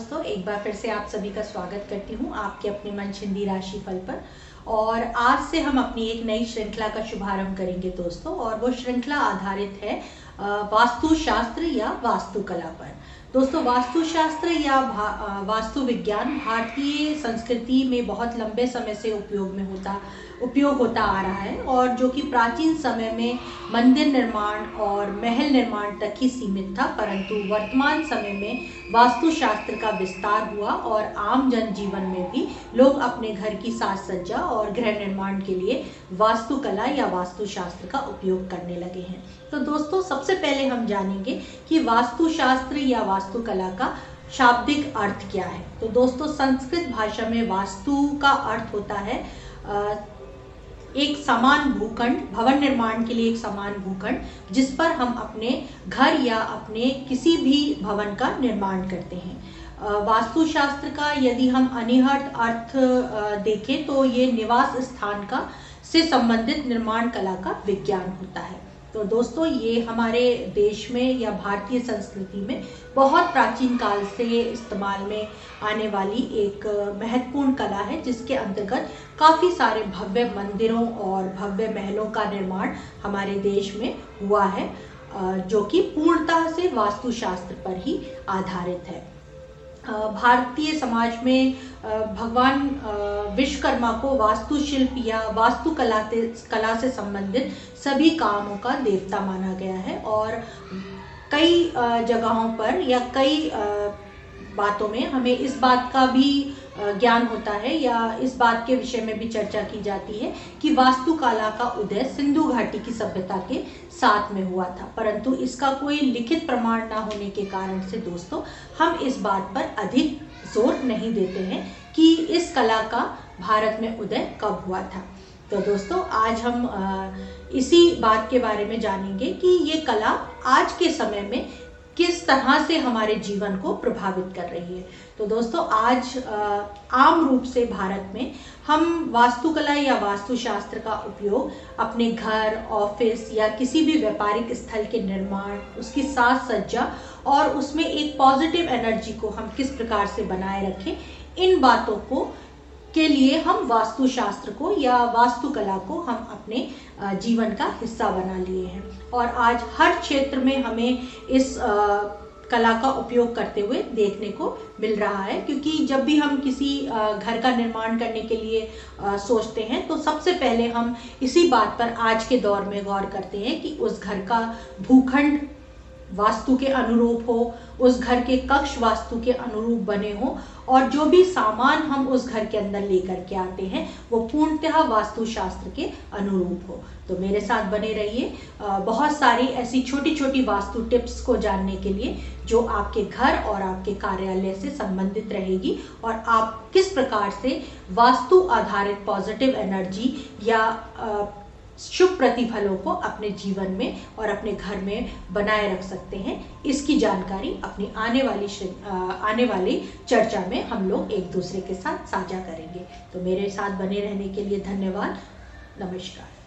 दोस्तों, एक बार फिर से आप सभी का स्वागत करती हूँ आपके अपने मन छिंदी राशि फल पर। और आज से हम अपनी एक नई श्रृंखला का शुभारंभ करेंगे दोस्तों, और वो श्रृंखला आधारित है वास्तु शास्त्र या वास्तुकला पर। दोस्तों वास्तुशास्त्र या भा, वास्तु विज्ञान भारतीय संस्कृति में बहुत लंबे समय से उपयोग में होता उपयोग होता आ रहा है और जो कि प्राचीन समय में मंदिर निर्माण और महल निर्माण तक ही सीमित था परंतु वर्तमान समय में वास्तुशास्त्र का विस्तार हुआ और आम जनजीवन में भी लोग अपने घर की साज सज्जा और गृह निर्माण के लिए वास्तुकला या वास्तुशास्त्र का उपयोग करने लगे हैं। तो दोस्तों, सबसे पहले हम जानेंगे कि वास्तुशास्त्र या वास्तुकला का शाब्दिक अर्थ क्या है। तो दोस्तों, संस्कृत भाषा में वास्तु का अर्थ होता है एक समान भूखंड, भवन निर्माण के लिए एक समान भूखंड, जिस पर हम अपने घर या अपने किसी भी भवन का निर्माण करते हैं। वास्तुशास्त्र का यदि हम अनिहट अर्थ देखें तो ये निवास स्थान का से संबंधित निर्माण कला का विज्ञान होता है। तो दोस्तों, ये हमारे देश में या भारतीय संस्कृति में बहुत प्राचीन काल से इस्तेमाल में आने वाली एक महत्वपूर्ण कला है, जिसके अंतर्गत काफ़ी सारे भव्य मंदिरों और भव्य महलों का निर्माण हमारे देश में हुआ है जो कि पूर्णतः से वास्तुशास्त्र पर ही आधारित है। भारतीय समाज में भगवान विश्वकर्मा को वास्तुशिल्प या वास्तुकला कला से संबंधित सभी कामों का देवता माना गया है और कई जगहों पर या कई बातों में हमें इस बात का भी ज्ञान होता है या इस बात के विषय में भी चर्चा की जाती है कि वास्तुकला का उदय सिंधु घाटी की सभ्यता के साथ में हुआ था। परंतु इसका कोई लिखित प्रमाण ना होने के कारण से दोस्तों, हम इस बात पर अधिक ज़ोर नहीं देते हैं कि इस कला का भारत में उदय कब हुआ था। तो दोस्तों, आज हम इसी बात के बारे में जानेंगे कि ये कला आज के समय में किस तरह से हमारे जीवन को प्रभावित कर रही है। तो दोस्तों, आज आम रूप से भारत में हम वास्तुकला या वास्तुशास्त्र का उपयोग अपने घर, ऑफ़िस या किसी भी व्यापारिक स्थल के निर्माण, उसकी साज सज्जा और उसमें एक पॉजिटिव एनर्जी को हम किस प्रकार से बनाए रखें, इन बातों को के लिए हम वास्तुशास्त्र को या वास्तुकला को हम अपने जीवन का हिस्सा बना लिए हैं। और आज हर क्षेत्र में हमें इस कला का उपयोग करते हुए देखने को मिल रहा है। क्योंकि जब भी हम किसी घर का निर्माण करने के लिए सोचते हैं तो सबसे पहले हम इसी बात पर आज के दौर में गौर करते हैं कि उस घर का भूखंड वास्तु के अनुरूप हो, उस घर के कक्ष वास्तु के अनुरूप बने हो, और जो भी सामान हम उस घर के अंदर लेकर के आते हैं, वो पूर्णतः वास्तु शास्त्र के अनुरूप हो। तो मेरे साथ बने रहिए। बहुत सारी ऐसी छोटी छोटी वास्तु टिप्स को जानने के लिए, जो आपके घर और आपके कार्यालय से संबंधित रहेगी, और आप किस प्रकार से वास्तु आधारित पॉजिटिव एनर्जी या शुभ प्रतिफलों को अपने जीवन में और अपने घर में बनाए रख सकते हैं। इसकी जानकारी अपनी आने वाली आने वाली चर्चा में हम लोग एक दूसरे के साथ साझा करेंगे। तो मेरे साथ बने रहने के लिए धन्यवाद। नमस्कार।